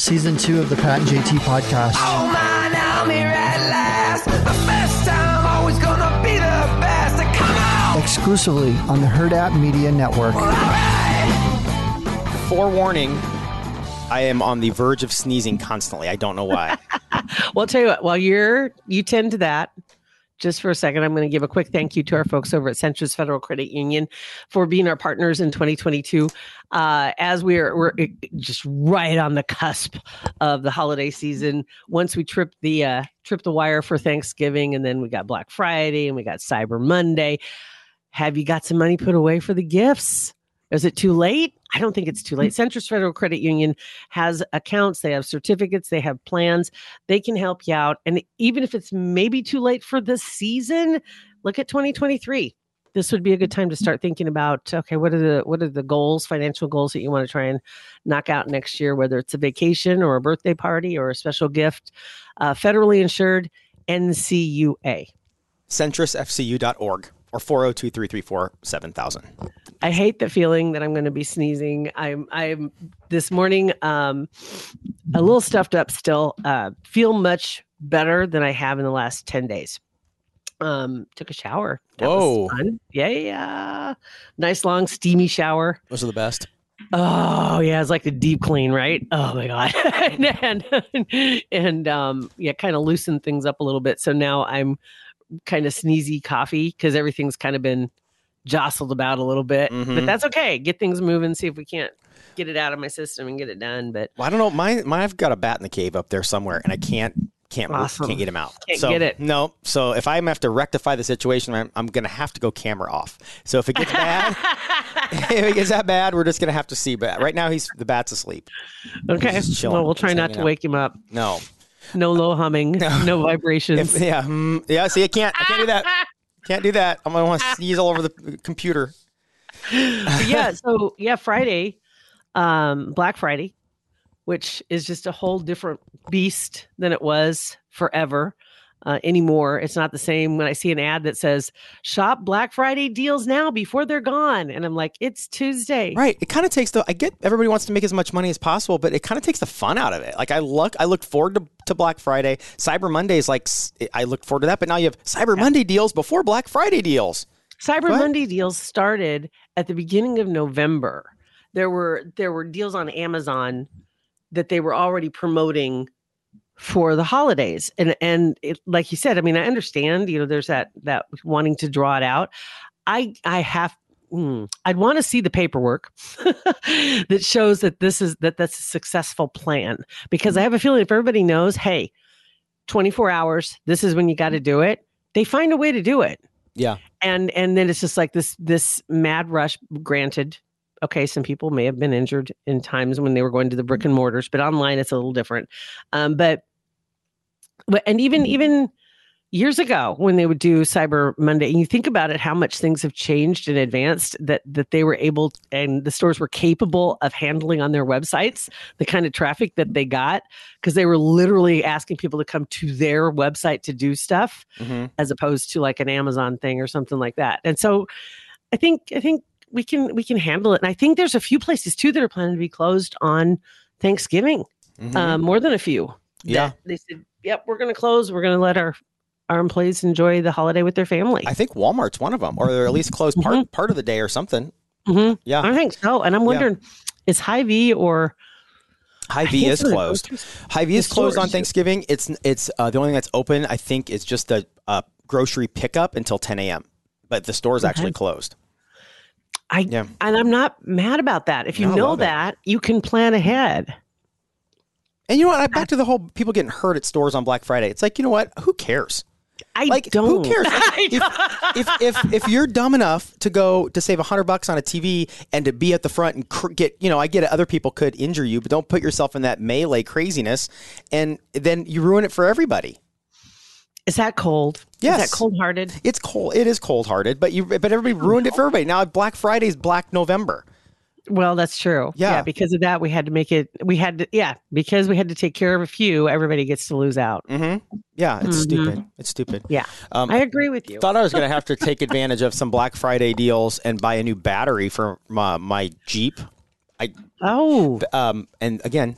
season two of the Pat and JT podcast. Oh man, I'm here at last. The best time, always gonna be the best. Come on! Exclusively on the Hurrdat Media Network. Forewarning, I am on the verge of sneezing constantly. I don't know why. Well, I'll tell you what, while you're you tend to that, just for a second, I'm going to give a quick thank you to our folks over at Centris Federal Credit Union for being our partners in 2022. Uh, as we're we're just right on the cusp of the holiday season. Once we trip the uh, trip the wire for Thanksgiving, and then we got Black Friday and we got Cyber Monday. Have you got some money put away for the gifts? Is it too late? I don't think it's too late. Centris Federal Credit Union has accounts, they have certificates, they have plans. They can help you out. And even if it's maybe too late for this season, look at 2023. This would be a good time to start thinking about okay, what are the what are the goals, financial goals that you want to try and knock out next year, whether it's a vacation or a birthday party or a special gift. Uh, federally insured NCUA. CentrisFCU.org or 402 334 7000. I hate the feeling that I'm going to be sneezing. I'm I'm this morning um a little stuffed up still. Uh feel much better than I have in the last 10 days. Um took a shower. That was Whoa. fun. Yeah, yeah. Nice long steamy shower. Those are the best. Oh yeah, it's like the deep clean, right? Oh my god, and and, and um yeah, kind of loosened things up a little bit. So now I'm kind of sneezy coffee because everything's kind of been jostled about a little bit, but Mhm. that's okay. Get things moving. See if we can't get it out of my system and get it done. But Well, I don't know. My, mine, I've got a bat in the cave up there somewhere, and I can't can't Awesome. can't get him out. Can't so, get it. No. So if I'm have to rectify the situation, I'm, I'm going to have to go camera off. So if it gets bad, if it gets that bad, we're just going to have to see. But right now, he's the bat's asleep. okay, well we'll try not to out. wake him up. No. No low humming, no vibrations. If, yeah. mm, yeah. See, I can't. I can't do that. Can't do that. I'm to want to sneeze all over the computer. Yeah so yeah friday um black friday which is just a whole different beast than it was forever uh, anymore it's not the same when i see an ad that says shop black friday deals now before they're gone and i'm like it's tuesday Right. It kind of takes the. I get everybody wants to make as much money as possible, but it kind of takes the fun out of it. Like I look, I look forward to, to Black Friday. Cyber Monday is like I look forward to that, but now you have Cyber Monday deals before Black Friday deals. cyber What? monday deals started at the beginning of november there were there were deals on amazon that they were already promoting for the holidays. And and it, like you said i mean i understand you know there's that that wanting to draw it out. I i have hmm, i'd want to see the paperwork that shows that this is that that's a successful plan. Because i have a feeling if everybody knows hey 24 hours this is when you got to do it they find a way to do it. Yeah. and and then it's just like this this mad rush. Granted okay some people may have been injured in times when they were going to the brick and mortars but online it's a little different. Um but and even even years ago when they would do cyber monday and you think about it how much things have changed and advanced that that they were able and the stores were capable of handling on their websites the kind of traffic that they got because they were literally asking people to come to their website to do stuff hmm as opposed to like an Amazon thing or something like that. And so I think I think we can we can handle it. And I think there's a few places too that are planning to be closed on Thanksgiving. Mhm. Um, more than a few. Yeah. They said, Yep, we're gonna close. We're gonna let our our employees enjoy the holiday with their family. I think Walmart's one of them, or they're at least closed part part of the day or something. Mhm. Yeah. I think so. And I'm wondering, is Hy-Vee or Hy-Vee is some of the closed. Hy-Vee is closed on. Thanksgiving. It's it's uh, the only thing that's open. I think is just the uh, grocery pickup until 10 a.m. But the store's actually Okay. closed. I Yeah. and I'm not mad about that. If you No, know love it. that, you can plan ahead. And you know what? I back to the whole people getting hurt at stores on Black Friday. It's like you know what? Who cares? I Like don't. who cares? Like, if, if if if you're dumb enough to go to save a hundred bucks on a TV and to be at the front and cr- get you know I get it other people could injure you but don't put yourself in that melee craziness and then you ruin it for everybody. Is that cold? Yes. Is that cold hearted? It's cold. It is cold hearted, but you but everybody ruined it for everybody. Now Black Friday's Black November. Well, that's true. Yeah. Because of that, we had to make it, we had to, yeah, because we had to take care of a few, everybody gets to lose out. Mm-hmm. Yeah, it's Mhm. stupid. It's stupid. Yeah. Um, I agree with you. Thought I was going to have to take advantage of some Black Friday deals and buy a new battery for my, my Jeep. Oh, Um, and again,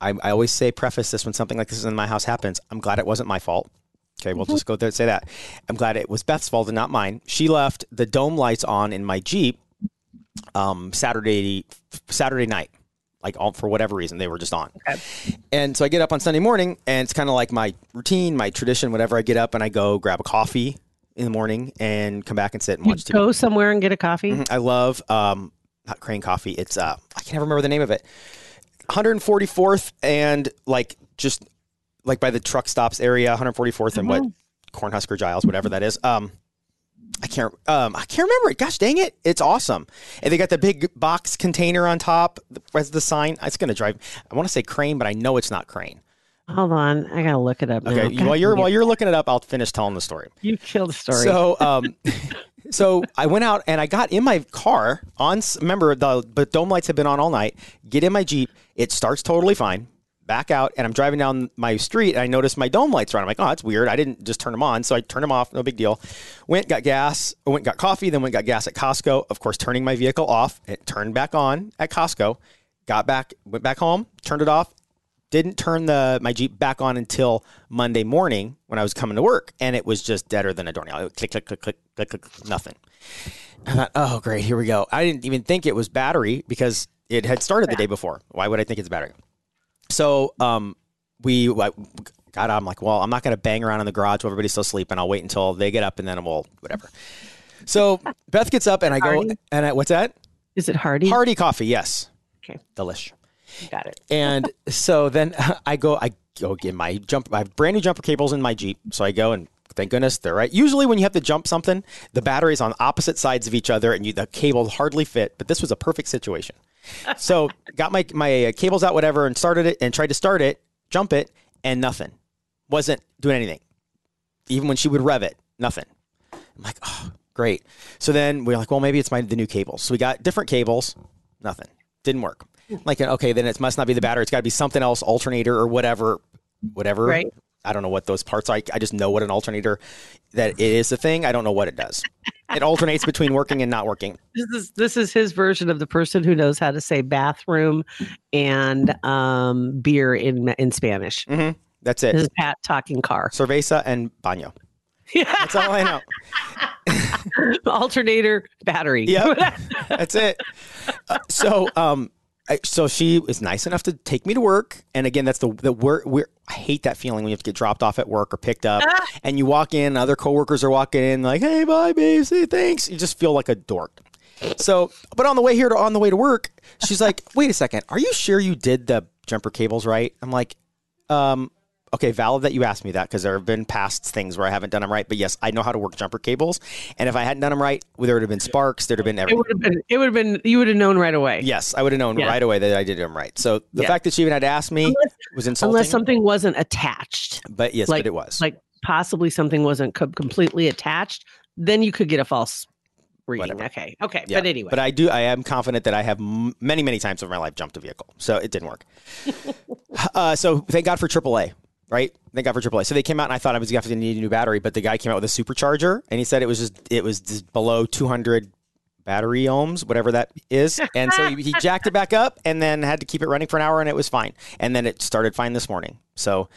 I, I always say preface this when something like this in my house happens. I'm glad it wasn't my fault. Okay, we'll just go there and say that. I'm glad it was Beth's fault and not mine. She left the dome lights on in my Jeep um, Saturday Saturday night, like all, for whatever reason they were just on. Okay. And so I get up on Sunday morning, and it's kind of like my routine, my tradition. Whatever I get up and I go grab a coffee in the morning and come back and sit and You watch TV. go somewhere and get a coffee. Mhm. I love um, not Crane Coffee. It's uh, I can't remember the name of it. 144th and like just like by the truck stops area, 144th and what Cornhusker Giles, whatever that is. Um, I can't um I can't remember it. Gosh dang it, it's awesome. And they got the big box container on top as the sign. It's gonna drive. I want to say Crane, but I know it's not Crane. Hold on, I gotta look it up. Okay, now. while you're while you're looking it up, I'll finish telling the story. you killed the story. So, um, so I went out and I got in my car on. Remember the but dome lights have been on all night. Get in my Jeep. It starts totally fine. Back out and I'm driving down my street and I notice my dome lights are on. I'm like, oh, that's weird. I didn't just turn them on, so I turned them off. No big deal. Went got gas. Went got coffee. Then went got gas at Costco. Of course, turning my vehicle off. It turned back on at Costco. Got back. Went back home. Turned it off didn't turn the my Jeep back on until Monday morning when I was coming to work, and it was just deader than a doornail. It would click, click, click, click, click, click, click, nothing. I thought, oh great, here we go. I didn't even think it was battery because it had started the day before. Why would I think it's battery? So um, we I got out. I'm like, well, I'm not going to bang around in the garage while everybody's still sleeping. I'll wait until they get up, and then we'll whatever. So Beth gets up, and I go, Hardy? and I, what's that? is it Hardy? Hardy coffee, yes, Okay, delish. got it. And so then I go, I go get my jump, I have brand new jumper cables in my Jeep. So I go and thank goodness they're right. Usually when you have to jump something, the battery's on opposite sides of each other and you, the cable hardly fit, but this was a perfect situation. So got my, my uh, cables out, whatever, and started it and tried to start it, jump it, and nothing. Wasn't doing anything. Even when she would rev it, nothing. I'm like, oh, great. So then we're like, well, maybe it's my the new cables. So we got different cables, nothing. Didn't work. Like, okay, then it must not be the battery. It's got to be something else, alternator or whatever, whatever. Right. I don't know what those parts are. I, I just know what an alternator that it is a thing. I don't know what it does. It alternates between working and not working. This is this is his version of the person who knows how to say bathroom and um, beer in in Spanish. hmm That's it. This is Pat talking car. Cerveza and baño. Yeah. That's all I know. Alternator battery. Yeah. That's it. Uh, so, um, I, so she is nice enough to take me to work, and again, that's the the work. We're, I hate that feeling when you have to get dropped off at work or picked up, and you walk in, other coworkers are walking in, like, "Hey, bye, babe, say thanks." You just feel like a dork. So, but on the way here to on the way to work, she's like, "Wait a second, are you sure you did the jumper cables right?" I'm like, um, okay, valid that you asked me that because there have been past things where I haven't done them right. But yes, I know how to work jumper cables, and if I hadn't done them right, there would have been sparks. There'd have been everything. It would have been. It would have been. You would have known right away. Yes, I would have known Yeah. right away that I did them right. So the Yeah. fact that she even had to ask me Unless- was insulting. Unless something wasn't attached, but yes, like- but it was. like possibly something wasn't co- completely attached, then you could get a false reading. Whatever. Okay. Okay. Yeah. But anyway. But I do. I am confident that I have m- many, many times over my life jumped a vehicle, so it didn't work. uh, so thank God for AAA. Right? Thank God for AAA. So they came out, and I thought I was going to need a new battery, but the guy came out with a supercharger, and he said it was just it was just below 200 battery ohms, whatever that is, and so he, he jacked it back up, and then had to keep it running for an hour, and it was fine. And then it started fine this morning. So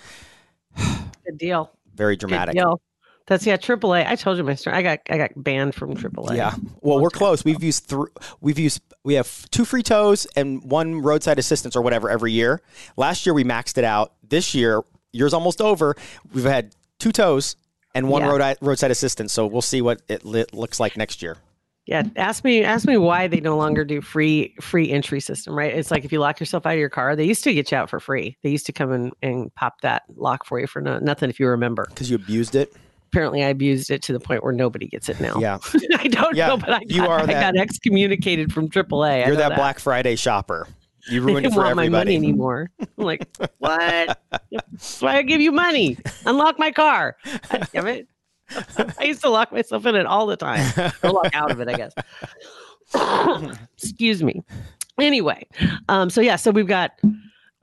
Good deal. very Good dramatic. deal. That's yeah. AAA. I told you my story. I got I got banned from AAA. Yeah. Well, we're close. We've used three. We've used we have two free tows and one roadside assistance or whatever every year. Last year we maxed it out. This year, year's almost over. We've had two toes and one Yeah. road roadside assistance. So we'll see what it li- looks like next year. Yeah. Ask me ask me why they no longer do free free entry system. Right. It's like if you lock yourself out of your car, they used to get you out for free. They used to come in and pop that lock for you for no, nothing if you remember. Because you abused it. Apparently, I abused it to the point where nobody gets it now. Yeah. I don't Yeah, know, but I got, you are I that- got excommunicated from AAA. You're know that, Black Friday shopper. You ruined it for want my money anymore. I'm like, what? That's why I give you money. Unlock my car. God damn it. I used to lock myself in it all the time. Or lock out of it, I guess. Excuse me. Anyway, um, so yeah, so we've got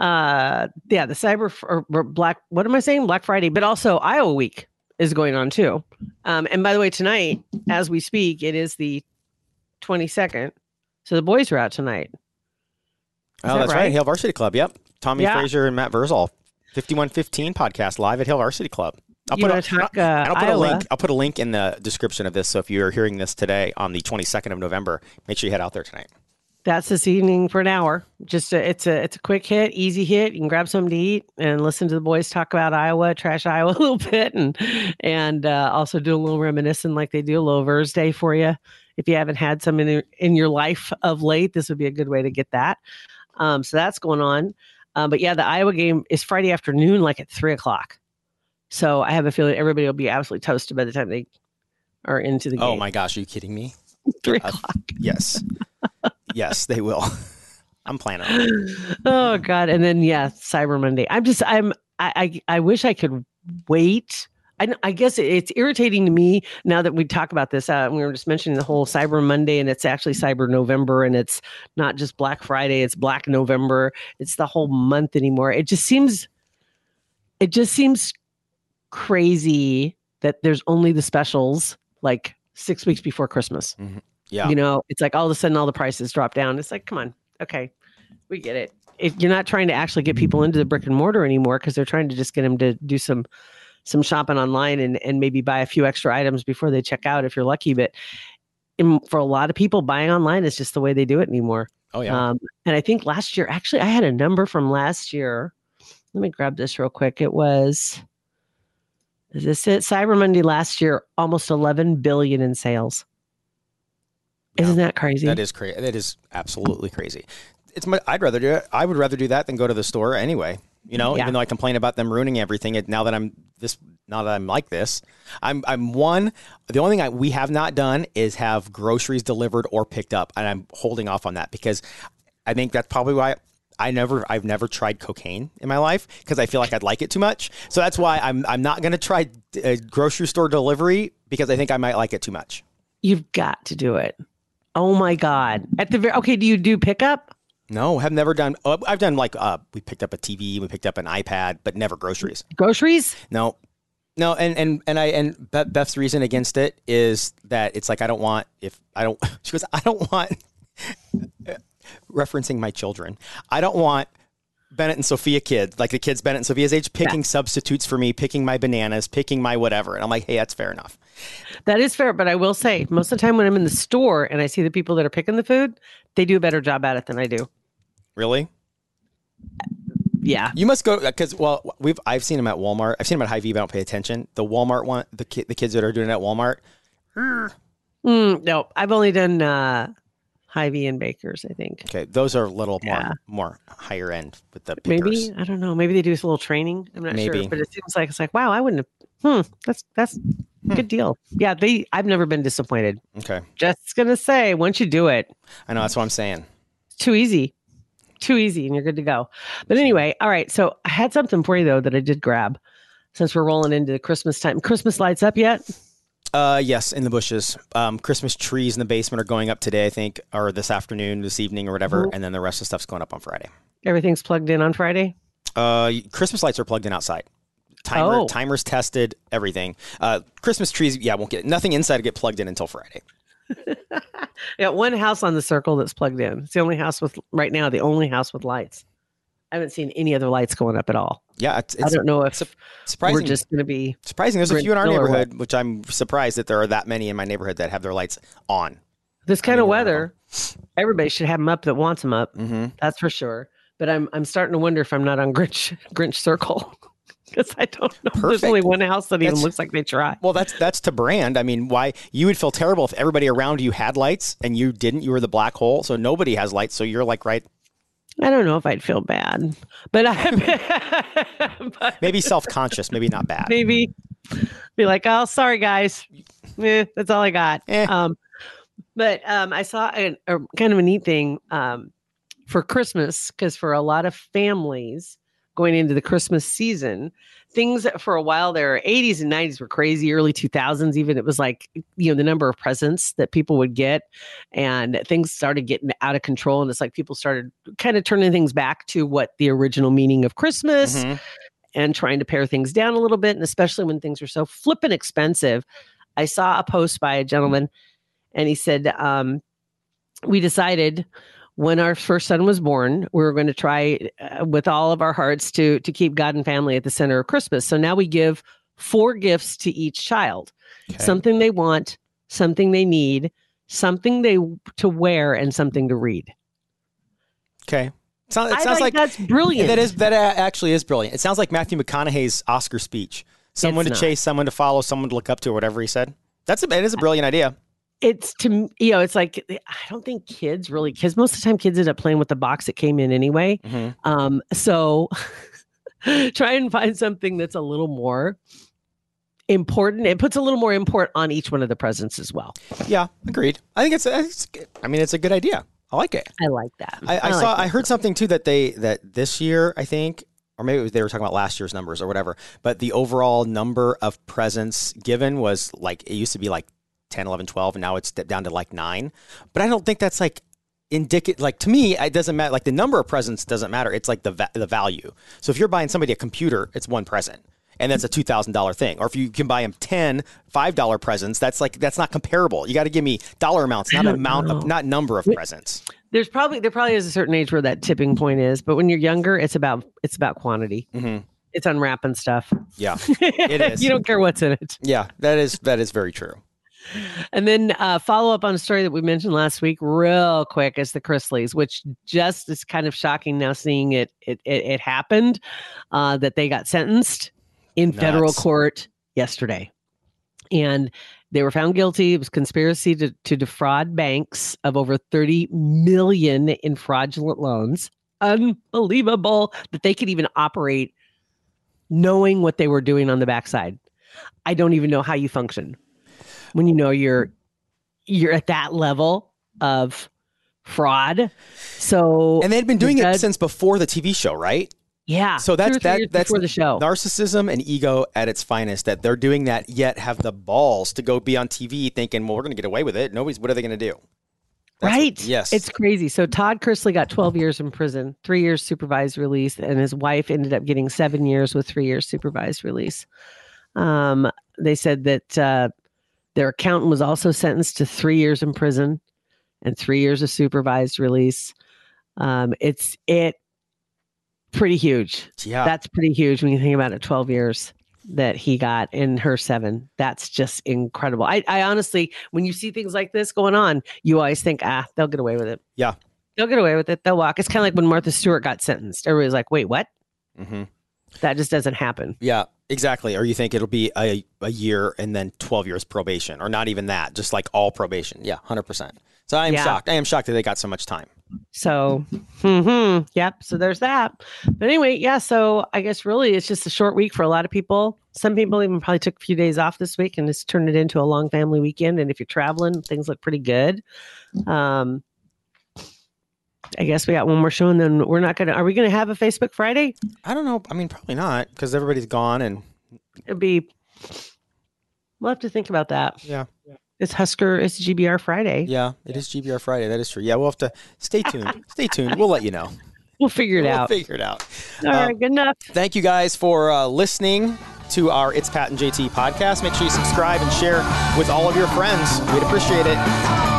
uh yeah, the cyber or, or black what am I saying? Black Friday, but also Iowa week is going on too. Um, and by the way, tonight, as we speak, it is the 22nd. So the boys are out tonight. Oh, that that's right? right? Hale Varsity Club. Yep. Tommie Yeah. Frazier and Matt Vrzal, 5115 podcast live at Hill Varsity Club. I'll You put, a, talk, uh, I'll put a link. I'll put a link in the description of this. So if you're hearing this today on the 22nd of November, make sure you head out there tonight. That's this evening for an hour. Just a, it's a it's a quick hit, easy hit. You can grab something to eat and listen to the boys talk about Iowa, trash Iowa a little bit, and and uh, also do a little reminiscing like they do a little Verse Day for you. If you haven't had some in your- in your life of late, this would be a good way to get that. Um, so that's going on. Um, but yeah, the Iowa game is Friday afternoon, like at three o'clock. So I have a feeling everybody will be absolutely toasted by the time they are into the game. Oh my gosh, are you kidding me? three uh, o'clock. Yes. yes, they will. I'm planning on it. oh god and then yeah cyber monday i'm just i'm i i, I wish i could wait I, I guess it's irritating to me now that we talk about this. Uh, we were just mentioning the whole Cyber Monday, and it's actually Cyber November, and it's not just Black Friday; it's Black November. It's the whole month anymore. It just seems, it just seems crazy that there's only the specials like six weeks before Christmas. Yeah. You know, it's like all of a sudden all the prices drop down. It's like, come on, okay, we get it. If you're not trying to actually get people into the brick and mortar anymore because they're trying to just get them to do some some shopping online and and maybe buy a few extra items before they check out if you're lucky. But in, for a lot of people, buying online is just the way they do it anymore. Oh yeah. Um, and I think last year, actually, I had a number from last year. Let me grab this real quick. It was, is this it? Cyber Monday last year, almost 11 billion in sales. Isn't that crazy? That is crazy. That is absolutely crazy. It's my, I'd rather do it. I would rather do that than go to the store anyway. You know, Yeah. even though I complain about them ruining everything. It, now that I'm this, now that I'm like this, I'm I'm one. The only thing I, we have not done is have groceries delivered or picked up, and I'm holding off on that because I think that's probably why. I never, I've never tried cocaine in my life because I feel like I'd like it too much. So that's why I'm, I'm not going to try uh, grocery store delivery because I think I might like it too much. You've got to do it. Oh my God. At the very, okay, do you do pickup? No, have never done. Uh, I've done like uh, we picked up a TV, we picked up an iPad, but never groceries. Groceries? No, no, and and and I and Beth, Beth's reason against it is that it's like I don't want if I don't. She goes, I don't want referencing my children. I don't want Bennett and Sophia kids, like the kids Bennett and Sophia's age, picking substitutes for me, picking my bananas, picking my whatever, and I'm like, hey, that's fair enough. That is fair, but I will say most of the time when I'm in the store and I see the people that are picking the food, they do a better job at it than I do. Really? Yeah. You must go because well, we've I've seen them at Walmart. I've seen them at Hy-Vee, but I don't pay attention. The Walmart one, the ki- the kids that are doing it at Walmart, Mm, no, I've only done uh Hy-Vee and Bakers, I think. Okay, those are a little more Yeah. more higher end with the Maybe. I don't know. Maybe they do a little training. I'm not Maybe. sure, but it seems like it's like wow. I wouldn't have. Hmm. That's that's Hmm. good deal. Yeah. They. I've never been disappointed. Okay, Just gonna say, once you do it, I know that's what I'm saying. it's too easy, too easy, and you're good to go. But anyway, all right. So I had something for you though that I did grab, since we're rolling into the Christmas time. Christmas lights up yet? Uh, yes, in the bushes. Um, Christmas trees in the basement are going up today, I think, or this afternoon, this evening, or whatever, Mm-hmm. and then the rest of the stuff's going up on Friday. Everything's plugged in on Friday. Uh, Christmas lights are plugged in outside. Timer, Oh. timers tested, everything. Uh, Christmas trees, yeah, won't get nothing inside to get plugged in until Friday. Yeah, one house on the circle that's plugged in. It's the only house with right now. The only house with lights. I haven't seen any other lights going up at all. Yeah, it's, I don't know if surprising. we're just going to be. surprising. There's a few in our neighborhood, which I'm surprised that there are that many in my neighborhood that have their lights on. This kind of weather, everybody should have them up that wants them up. Mm-hmm. That's for sure. But I'm I'm starting to wonder if I'm not on Grinch Grinch Circle because I don't know. There's only one house that even That's- looks like they try. Well, that's that's to brand. I mean, why you would feel terrible if everybody around you had lights and you didn't. You were the black hole, so nobody has lights. So you're like right, I don't know if I'd feel bad, but I but maybe self conscious, maybe not bad. maybe be like, oh, sorry guys, eh, that's all I got. Eh. Um, but um, I saw a, a kind of a neat thing um, for Christmas because for a lot of families going into the Christmas season, things that for a while there, 80s and 90s were crazy. Early 2000s, even it was like you know the number of presents that people would get, and things started getting out of control. And it's like people started kind of turning things back to what the original meaning of Christmas Mhm. and trying to pare things down a little bit, and especially when things are so flippin' expensive. I saw a post by a gentleman, and he said, um, "We decided when our first son was born, we were going to try uh, with all of our hearts to to keep God and family at the center of Christmas. So now we give four gifts to each child. Okay. Something they want, something they need, something they to wear and something to read. Okay. Sounds, it sounds think like that's brilliant. that is that actually is brilliant. It sounds like Matthew McConaughey's Oscar speech. Someone It's to not. chase, someone to follow, someone to look up to, or whatever he said. That's a it is a brilliant idea. It's to you know it's like i don't think kids really because most of the time kids end up playing with the box that came in anyway Mhm. um so try and find something that's a little more important it puts a little more import on each one of the presents as well Yeah, agreed. I think it's, it's I mean, it's a good idea. I like it. i like that I, I, like saw. that. I heard something too that they that this year I think, or maybe was, they were talking about last year's numbers or whatever. But the overall number of presents given was like it used to be like 10, 11, 12, and now it's down to like nine. But I don't think that's like indicative. Like to me, it doesn't matter. Like the number of presents doesn't matter. It's like the va- the value. So if you're buying somebody a computer, it's one present. And that's a two thousand dollar thing. Or if you can buy them 10 five dollar presents, that's like that's not comparable. You got to give me dollar amounts, not amount of not number of presents. there's probably there probably is a certain age where that tipping point is but when you're younger it's about it's about quantity Mhm. it's unwrapping stuff Yeah, it is. you don't care what's in it Yeah, that is that is very true. And then uh, follow up on a story that we mentioned last week, real quick, is the Chrisleys, which just is kind of shocking now seeing it it it, it happened uh, that they got sentenced in federal court yesterday, and they were found guilty. It was conspiracy to to defraud banks of over thirty million in fraudulent loans. Unbelievable that they could even operate knowing what they were doing on the backside. I don't even know how you function when you know you're you're at that level of fraud. So And they'd been doing it since before the TV show, right? yeah, So that's that that's before the show. narcissism and ego at its finest. That they're doing that, yet have the balls to go be on TV, thinking, "Well, we're going to get away with it." Nobody's. What are they going to do? That's what- right. yes. It's crazy. So Todd Chrisley got 12 years in prison, three years supervised release, and his wife ended up getting seven years with three years supervised release. Um, they said that uh, their accountant was also sentenced to three years in prison and three years of supervised release. Um, it's it pretty huge. yeah. That's pretty huge when you think about it. 12 years that he got in her seven. That's just incredible. I, I honestly, when you see things like this going on, you always think, ah, they'll get away with it. Yeah. They'll get away with it. They'll walk. It's kind of like when Martha Stewart got sentenced. Everybody's like, wait, what? hmm That just doesn't happen. Yeah. Exactly. Or you think it'll be a, a year and then twelve years probation, or not even that, just like all probation. Yeah, hundred percent. So I am Yeah. shocked. I am shocked that they got so much time. So, mm-hmm, yep. So there's that. But anyway, yeah. So I guess really it's just a short week for a lot of people. Some people even probably took a few days off this week and just turned it into a long family weekend. And if you're traveling, things look pretty good. Um, I guess we got one more show, and then we're not gonna. Are we gonna have a Facebook Friday? I don't know. I mean, probably not because everybody's gone and It'd be. We'll have to think about that. yeah, It's Husker. It's GBR Friday. yeah. It is GBR Friday. That is true. Yeah, we'll have to stay tuned. stay tuned. We'll let you know. We'll figure it We'll out. figure it out. All right. Good enough. Thank you guys for uh, listening to our It's Pat and JT podcast. Make sure you subscribe and share with all of your friends. We'd appreciate it.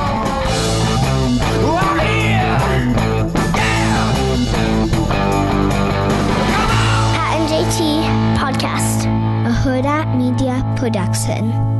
Production.